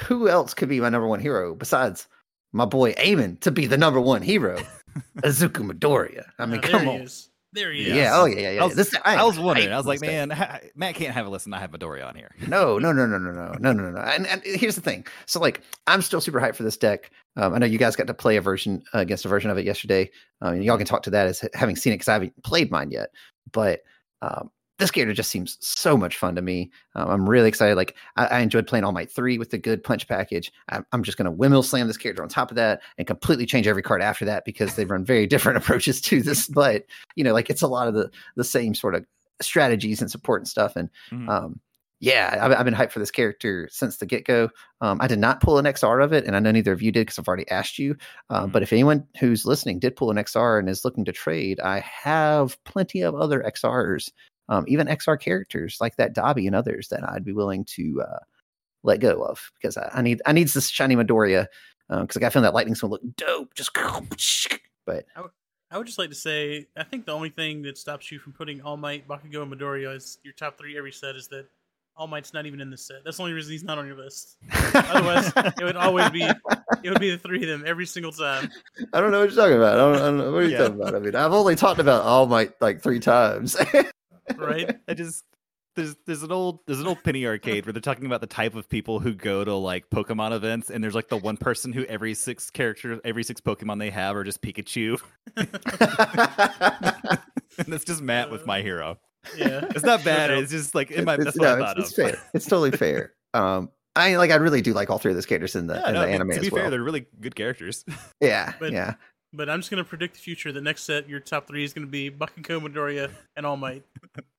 who else could be my number one hero besides my boy Eamon to be the number one hero? Izuku Midoriya. I mean, Ah, come on. is. There he is. Yeah. Oh yeah. Yeah. yeah. I was, This- I, was wondering. hyped I was like, man, ha- Matt can't have a list and not have Midori on here. No, no, no, no, no, no, no, no, no, no. And, and here's the thing. So, like, I'm still super hyped for this deck. Um, I know you guys got to play a version uh, against a version of it yesterday. Um, and y'all can talk to that as having seen it because I haven't played mine yet. But um, this character just seems so much fun to me. Um, I'm really excited. Like, I, I enjoyed playing All Might three with the good punch package. I, I'm just going to windmill slam this character on top of that and completely change every card after that because they run very different approaches to this. But you know, like, it's a lot of the the same sort of strategies and support and stuff. And Mhm. um, yeah, I've, I've been hyped for this character since the get go. Um, I did not pull an XR of it, and I know neither of you did because I've already asked you. Uh, Mhm. But if anyone who's listening did pull an XR and is looking to trade, I have plenty of other XRs, um, even XR characters like that Dabi and others that I'd be willing to uh, let go of because I, I need I need this shiny Midoriya because I got a feeling that lightning's gonna look dope. Just but I would just like to say, I think the only thing that stops you from putting All Might, Bakugo, and Midoriya as your top three every set is that All Might's not even in this set. That's the only reason he's not on your list. Otherwise, it would always be it would be the three of them every single time. I don't know what you're talking about. I don't, I don't know what you're Yeah. talking about. I mean, I've only talked about All Might like three times. Right? I just there's there's an old there's an old penny arcade where they're talking about the type of people who go to like Pokemon events, and there's like the one person who every six characters, every six Pokemon they have are just Pikachu, and that's just Matt with my hero. Yeah. It's not bad. No. It's just like in my It's- that's no, what I it's, thought it's of. fair. It's totally fair. Um, I like. I really do like all three of those characters in the Yeah, in no, the anime to be as well. fair, they're really good characters. yeah, But- yeah. But I'm just gonna predict the future. The next set, your top three is gonna be Bakugo, Midoriya, and All Might.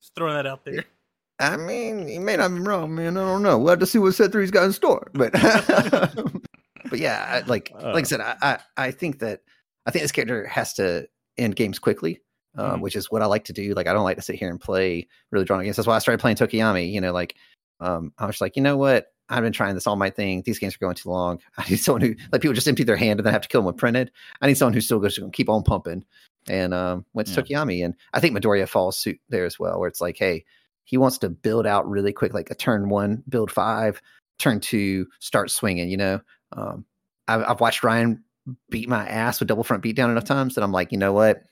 Just throwing that out there. I mean, he may not be wrong, man. I don't know. We'll have to see what set three's got in store. But but yeah, I, like like I Uh. said, I, I I think that I think this character has to end games quickly, um, Mhm. which is what I like to do. Like I don't like to sit here and play really drawn games. That's why I started playing Tokoyami. You know, like um, I was like, you know what? I've been trying this all my thing. These games are going too long. I need someone who like people just empty their hand and then have to kill them with printed. I need someone who still going to keep on pumping. And um, went to Yeah. Tokoyami, and I think Midoriya falls suit there as well, where it's like, hey, he wants to build out really quick, like a turn one, build five, turn two, start swinging. You know, um, I've, I've watched Ryan beat my ass with double front beat down enough times that I'm like, you know what,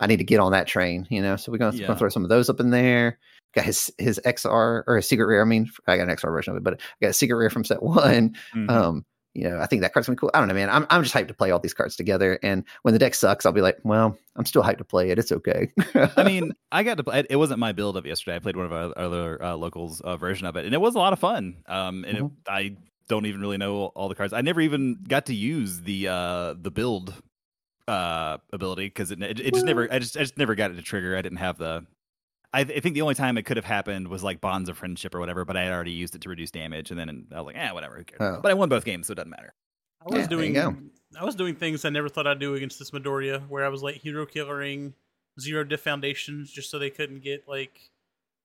I need to get on that train. You know, so we're gonna, Yeah. gonna throw some of those up in there. Got his his XR or his secret rare. I mean, I got an XR version of it, but I got a secret rare from set one. Mhm. Um, you know, I think that card's gonna be cool. I don't know, man. I'm I'm just hyped to play all these cards together. And when the deck sucks, I'll be like, well, I'm still hyped to play it. It's okay. I mean, I got to play. It wasn't my build of yesterday. I played one of our other uh, locals' uh, version of it, and it was a lot of fun. Um, and it, I don't even really know all the cards. I never even got to use the uh the build uh ability because it, it it just never I just I just never got it to trigger. I didn't have the. I, I think the only time it could have happened was like bonds of friendship or whatever, but I had already used it to reduce damage, and then I was like, eh, whatever. Who cares? Oh. But I won both games, so it doesn't matter. I was Yeah, doing. I was doing things I never thought I'd do against this Midoriya, where I was like hero killering zero diff foundations just so they couldn't get like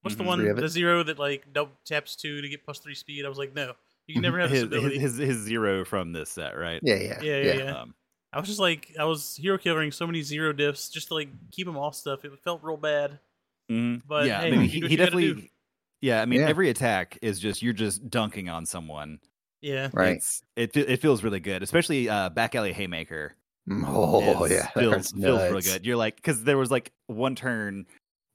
what's the Mhm. one Three of it? the zero that like double taps two to get plus three speed. I was like, no, you can never have His, this his ability. his his zero from this set, right? yeah, yeah, Yeah, yeah, yeah. Um, I was just like, I was hero killering so many zero diffs just to like keep them off stuff. It felt real bad. Mhm. But, yeah, hey, I mean, he, he you gotta do. definitely. Yeah, I mean, Yeah. every attack is just you're just dunking on someone. Yeah, Right. It's, it it feels really good, especially uh, back alley haymaker. Mm, Oh is- yeah, that feels card's feels really good. You're like because there was like one turn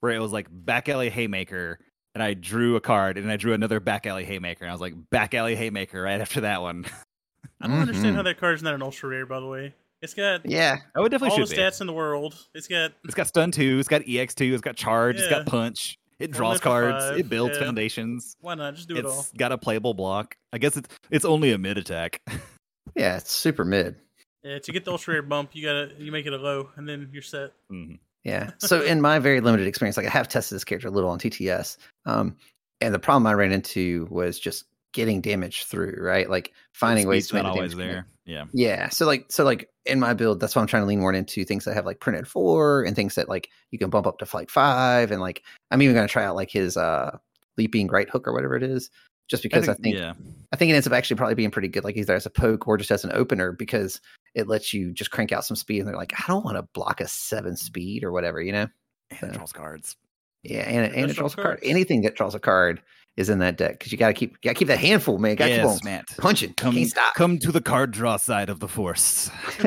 where it was like back alley haymaker, and I drew a card, and I drew another back alley haymaker, and I was like back alley haymaker right after that one. I don't understand Mhm. how that card's not an ultra rare. By the way, it's got Yeah, I would definitely all should the be. stats in the world. It's got It's got stun two, it's got ex two, it's got charge, it's got punch. It draws cards, five, it builds yeah. foundations. why not just do it all. It's got a playable block. I guess it's it's only a mid attack. yeah, it's super mid. Yeah, to get the ultra rare bump, you gotta you make it a low, and then you're set. Mhm. Yeah. So in my very limited experience, like I have tested this character a little on TTS, um, and the problem I ran into was just getting damage through. Right, like finding ways to make the always connect. there. Yeah. Yeah. So like so like in my build, that's why I'm trying to lean more into things that have like printed four and things that like you can bump up to flight five and like I'm even gonna try out like his uh leaping right hook or whatever it is. Just because I think, yeah. I think it ends up actually probably being pretty good, like either as a poke or just as an opener, because it lets you just crank out some speed. And they're like, I don't want to block a seven speed or whatever, you know? And So- it draws cards. Yeah, and, and it draws a card. Anything that draws a card is in that deck because you got to keep, got to keep that handful, man. Got to Yes, keep Matt. on punching. Come, Can't stop. come to the card draw side of the force.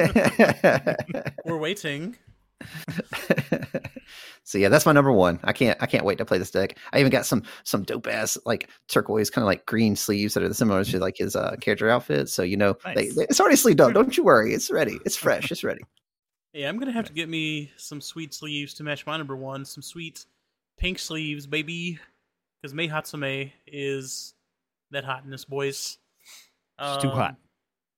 We're waiting. so yeah, that's my number one. I can't I can't wait to play this deck. I even got some some dope ass like turquoise kind of like green sleeves that are similar to like his uh character outfit. So you know they, Nice. they- it's already sleeved up. Don't you worry. It's ready. It's fresh. It's ready. Yeah, I'm gonna have to get me some sweet sleeves to match my number one. Some sweet pink sleeves, baby. Because Mei Hatsume is that hotness, boys. She's too hot.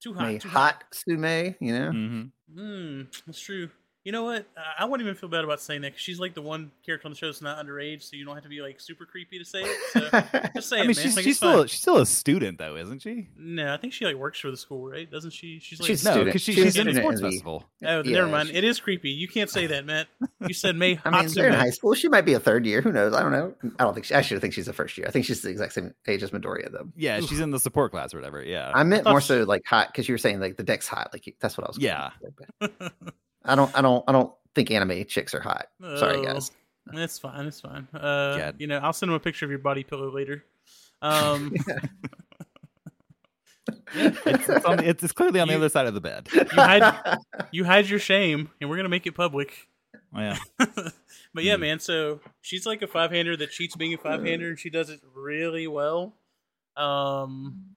Too hot. May too hot Sume, you know. hmm Mm, that's true. You know what? Uh, I wouldn't even feel bad about saying that 'cause she's like the one character on the show that's not underage, so you don't have to be like super creepy to say it. So just say I it, mean, man. she's, Like, she's still fine. she's still a student though, isn't she? No, I think she like works for the school, right? Doesn't she? She's like She's No, because she, She was she's in a sports in festival. Oh, Yeah, never mind. she- It is creepy. You can't say that, Matt. You said Mei I mean, Hatsume. they're in high school. She might be a third year. Who knows? I don't know. I don't think she, I should think she's a first year. I think she's the exact same age as Midoriya, though. Yeah, she's in the support class or whatever. Yeah, I meant thought more she- so like hot because you were saying like the deck's hot. Like that's what I was. going Yeah. for, but I don't. I don't. I don't think anime chicks are hot. Sorry, Oh, guys. It's fine. It's fine. Uh, Yeah. you know, I'll send him a picture of your body pillow later. Um, it's, it's, on, it's, it's clearly on the other side of the bed. hide- you hide your shame, and we're gonna make it public. Yeah, but yeah, Hmm. man. So she's like a five hander that cheats being a five hander, and she does it really well. Um,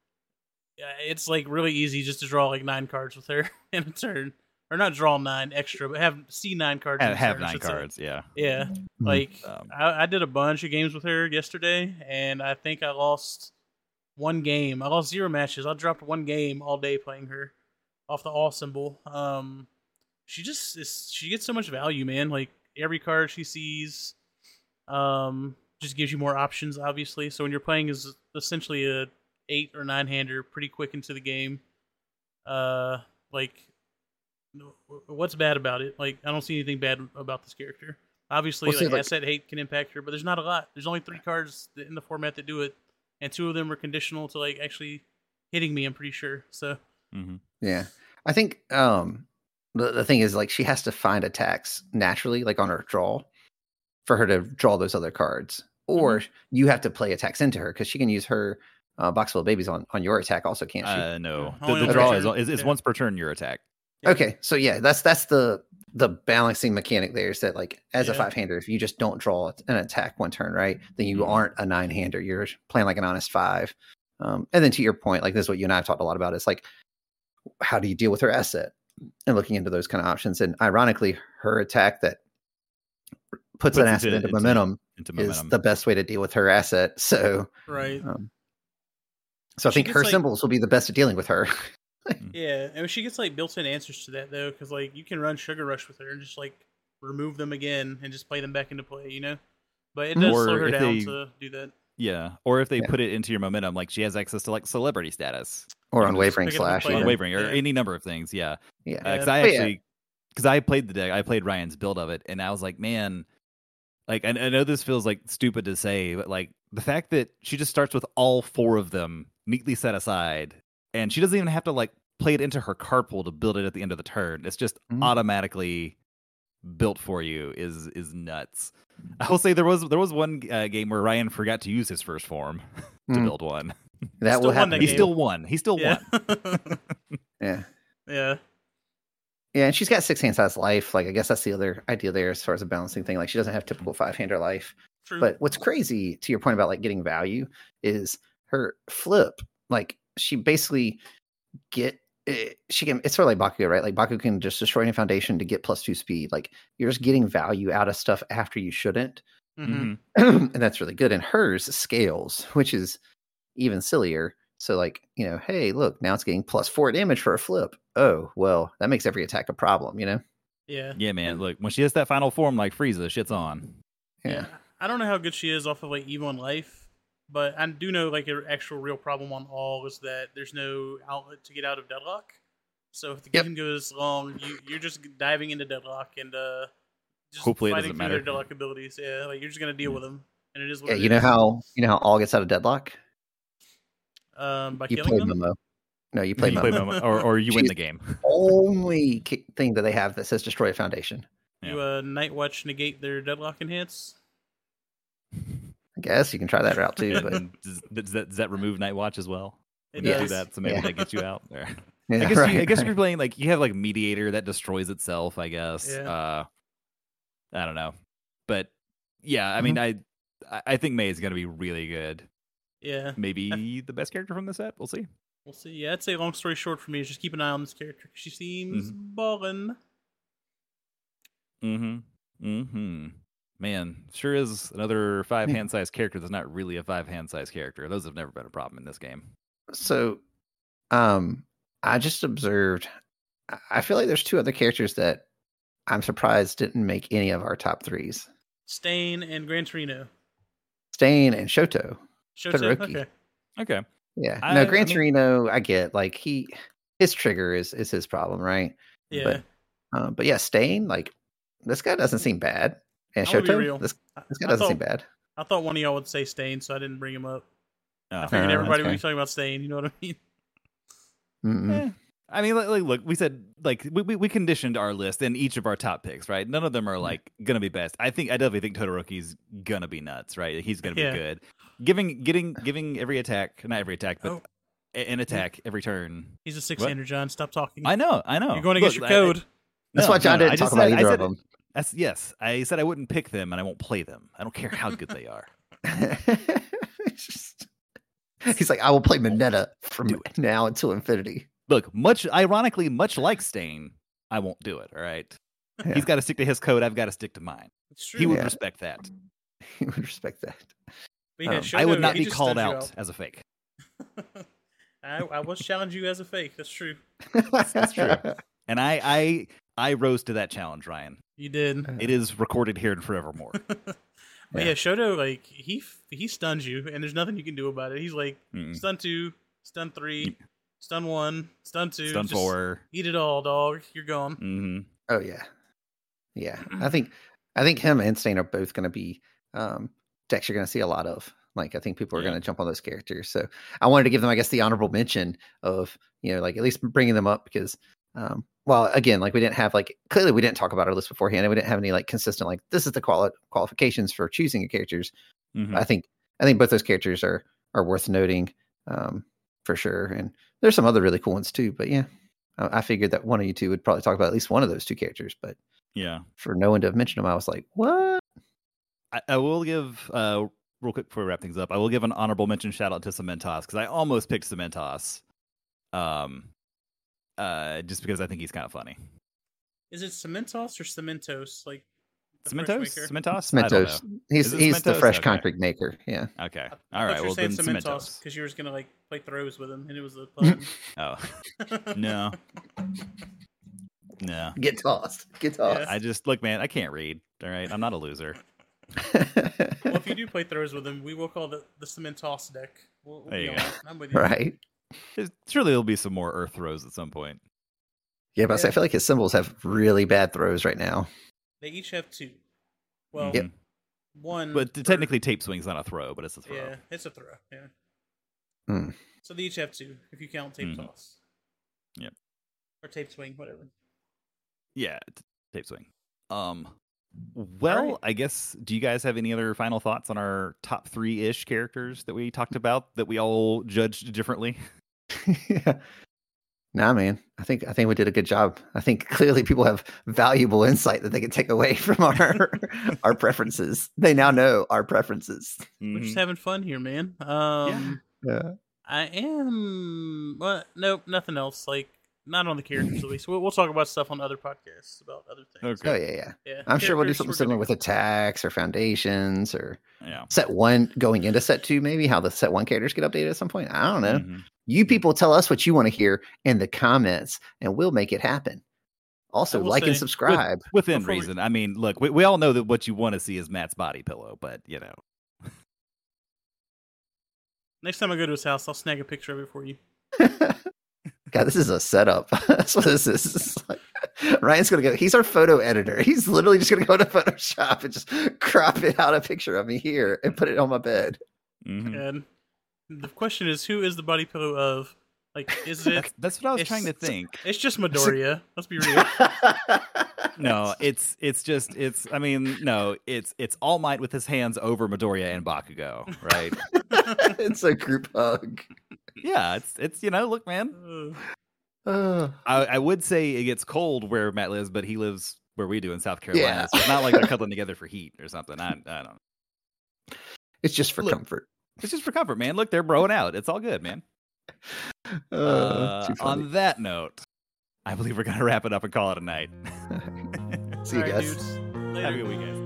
yeah, it's like really easy just to draw like nine cards with her in a turn, or not draw nine extra, but have see nine cards. in have, have nine should say. cards. Yeah, Yeah, like Um, I, I did a bunch of games with her yesterday, and I think I lost one game. I lost zero matches. I dropped one game all day playing her off the all symbol. Um, she just is, she gets so much value, man. Like every card she sees, um, just gives you more options. Obviously, so when you're playing is essentially a eight or nine hander, pretty quick into the game. Uh, like what's bad about it? Like I don't see anything bad about this character. Obviously, Well, see, like, like- asset hate can impact her, but there's not a lot. There's only three cards in the format that do it, and two of them are conditional to like actually hitting me. I'm pretty sure. So mhm. Yeah. I think um the, the thing is like she has to find attacks naturally, like on her draw, for her to draw those other cards. Or Mm-hmm. you have to play attacks into her because she can use her uh, box full of babies on, on your attack also, can't she? uh, no, Yeah, the, the draw is, is, is Yeah. once per turn your attack. Okay, so yeah, that's that's the the balancing mechanic there is that like as a five hander, if you just don't draw an attack one turn, right, then you Mhm. aren't a nine hander. You're playing like an honest five. Um, and then to your point, like this is what you and I have talked a lot about. It's like how do you deal with her asset and looking into those kind of options. And ironically, her attack that puts, Puts an asset into, into momentum Into is momentum. the best way to deal with her asset. So, right, um, so I think her like- symbols will be the best at dealing with her. Mm. yeah, and she gets like built-in answers to that though, because like you can run Sugar Rush with her and just like remove them again and just play them back into play, you know. But it does Or slow her down they- to do that. yeah, or if they Yeah. put it into your momentum, like she has access to like celebrity status, or You on can wavering pick it up and slash. play on Yeah. even. wavering, or Yeah. any number of things. Yeah, Yeah. Uh, because Yeah. I actually because I played the deck, I played Ryan's build of it, and I was like, man, like I, I know this feels like stupid to say, but like the fact that she just starts with all four of them neatly set aside, and she doesn't even have to like play it into her card pool to build it at the end of the turn. It's just Mhm. automatically built for you. Is is nuts. I will say there was there was one uh, game where Ryan forgot to use his first form to Mm. build one. That will happen. that He still won. He still Yeah. won. Yeah. yeah. Yeah, and she's got six hand size life. Like I guess that's the other idea there as far as a balancing thing. Like she doesn't have typical five hander life. True. But what's crazy to your point about like getting value is her flip. Like she basically get eh, she can it's sort of like Bakugo, right? Like Baku can just destroy any foundation to get plus two speed. Like you're just getting value out of stuff after you shouldn't. Mhm. Mhm. and that's really good. And hers scales, which is even sillier. So like, you know, hey, look, now it's getting plus four damage for a flip. Oh, well, that makes every attack a problem, you know? Yeah. Yeah, man. Look, when she has that final form like Frieza, shit's on. Yeah. I don't know how good she is off of like Evo in life, but I do know like an actual real problem on all is that there's no outlet to get out of deadlock. So if the Yep. game goes long, you you're just diving into deadlock and uh just Hopefully it doesn't through their matter. deadlock abilities. Yeah, like you're just gonna deal with them, and it is what Yeah, it you know how you know how all gets out of deadlock? um by You killing play them. Momo. No, you play You Momo. play Momo, or or you win the game. Only thing that they have that says destroy a foundation. You uh night watch negate their deadlock enhance. I guess you can try that route too, but does, does that does that remove Night Watch as well? It When you do that, so maybe Yeah. that gets you out there. yeah, I guess right, you, I guess if right. you're playing like you have like Mediator that destroys itself. I guess. Yeah. Uh, I don't know, but yeah, I mean, I I- I think Mei is gonna be really good. Yeah, Maybe the best character from the set. We'll see. we'll see. Yeah, I'd say long story short for me is just keep an eye on this character. She seems Mm-hmm. ballin'. Mm-hmm. Mm-hmm. Man, sure is another five hand size character that's not really a five hand size character. Those have never been a problem in this game. So, um, I just observed. I- I feel like there's two other characters that I'm surprised didn't make any of our top threes. Stain and Gran Torino. Stain and Shoto. Shoto? Todoroki. Okay. Okay. Yeah. I- no, I Gran mean- Torino, I get like he his trigger is is his problem, right? Yeah. But, uh, but yeah, Stain, like this guy doesn't seem bad. And I'm gonna Shoto, real. this I, this guy I doesn't thought, seem bad. I thought one of y'all would say Stain, so I didn't bring him up. Oh, I figured Uh, everybody would be talking about Stain. You know what I mean? Mm-mm. Eh. I mean, like, like, look, we said like we, we we conditioned our list and each of our top picks, right? None of them are like gonna be best. I think I definitely think Todoroki's gonna be nuts, right? He's gonna be Yeah. good. Giving, getting, giving every attack, not every attack, but Oh. an attack every turn. He's a What? six-hander, John. Stop talking. I know, I know. You're going to get your I- I- code. That's no, why John no, didn't I talk just about said- either said of them. That's yes. I said I wouldn't pick them and I won't play them. I don't care how good they are. Just- he's like, I will play Mineta from now until infinity. Look, much ironically, much like Stain, I won't do it. All right. Yeah. He's got to stick to his code. I've got to stick to mine. It's true. He would Yeah. respect that. He would respect that. But yeah, um, I would not be called stunned you out as a fake. I, I was challenge you as a fake. That's true. That's true. And I, I, I rose to that challenge, Ryan. You did. It is recorded here and forevermore. But Yeah. yeah. Shoto, like he he stuns you, and there's nothing you can do about it. He's like Mm-mm. stun two, stun three, stun one, stun two, Stun just four. Eat it all, dog. You're gone. Mm-hmm. Oh yeah, yeah. I think I think him and Stain are both going to be um, decks you're going to see a lot of. Like I think people are Yeah. going to jump on those characters. So I wanted to give them, I guess, the honorable mention of you know, like at least bringing them up because, um, well, again, like we didn't have like clearly we didn't talk about our list beforehand, and we didn't have any like consistent like this is the quali- qualifications for choosing your characters. hmm I think I think both those characters are are worth noting um, for sure. And there's some other really cool ones too. But yeah, I, I figured that one of you two would probably talk about at least one of those two characters. But Yeah. for no one to have mentioned them, I was like, what? I, I will give uh real quick before we wrap things up. I will give an honorable mention shout out to Cementos because I almost picked Cementos, um, uh, just because I think he's kind of funny. Is it Cementos or Cementos? Like the fresh Cementos. Cementos, Cementos. know. He's Is it he's the fresh Okay. concrete maker. Yeah. Okay, All right. all thought right. Well, then Cementos Cementos. because you were just gonna like play throws with him, and it was a pun. Oh no, no. Get tossed. Get tossed. I just look, man. I can't read. All right, I'm not a loser. well, if you do play throws with him, we will call it the Cementos deck. We'll, we'll There you go. I'm with you. right. There's- Surely there'll be some more Earth throws at some point. Yeah, but I I feel like his symbols have really bad throws right now. They each have two. Well, Mhm. one. But for- technically, tape swing's not a throw, but it's a throw. yeah, it's a throw. Yeah. Hmm. So they each have two if you count tape Mhm. toss. Yep. Or tape swing, whatever. Yeah, t- tape swing. Um, well, right. I guess. Do you guys have any other final thoughts on our top three ish characters that we talked about that we all judged differently? yeah. Nah, man. I think I think we did a good job. I think clearly people have valuable insight that they can take away from our our preferences. They now know our preferences. We're just Mhm. having fun here, man. Um, Yeah. I am. Well, nope, nothing else. Like not on the characters at least. We'll, we'll talk about stuff on other podcasts about other things. Okay. Oh yeah, yeah. Yeah, I'm sure we'll do something we're similar with attacks or foundations or Yeah. set one going into set two, maybe how the set one characters get updated at some point. I don't know. Mhm. You people tell us what you want to hear in the comments and we'll make it happen. Also, I will like and say- subscribe. Within Before we- reason. I mean, look, we, we all know that what you want to see is Matt's body pillow, but you know. Next time I go to his house, I'll snag a picture of it for you. God, this is a setup. That's what this is. This is like, Ryan's gonna go. He's our photo editor. He's literally just gonna go to Photoshop and just crop it out a picture of me here and put it on my bed. Mhm. And the question is, who is the body pillow of? Like, is it? That's, that's what I was trying to think. It's just Midoriya. Let's be real. No, it's it's just it's. I mean, no, it's it's All Might with his hands over Midoriya and Bakugo, right? it's a group hug. yeah, it's it's you know, look, man. Uh, I, I would say it gets cold where Matt lives, but he lives where we do in South Carolina. Yeah. So it's not like they're cuddling together for heat or something. I, I don't know. it's just for Look. comfort. It's just for comfort, man. Look, they're broing out. It's all good, man. Uh, Uh, on that note, I believe we're gonna wrap it up and call it a night. See you all right, guys. dudes. Have a good week, guys.